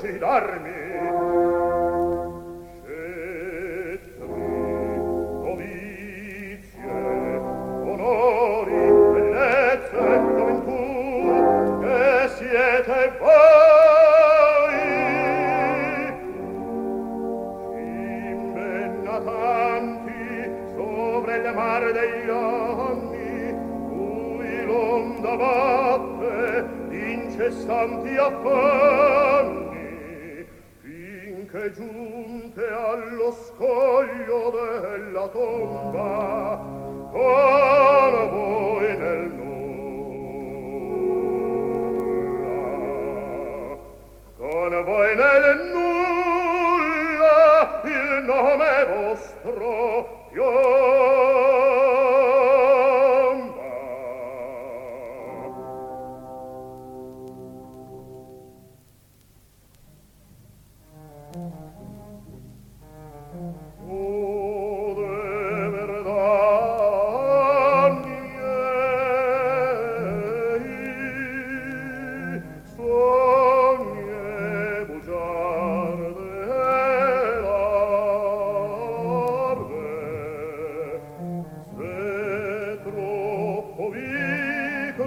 fucilarmi scettri novizie onori bellezze gioventù che siete voi. Imbennatanti sopra il mare degli anni cui l'onda batte d'incessanti affanni che giunte allo scoglio della tomba con voi nel nulla. Con voi nel nulla il nome vostro piove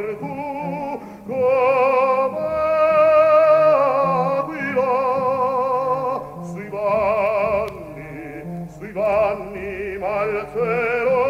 virtù come aquila sui vanni sui vanni mal cielo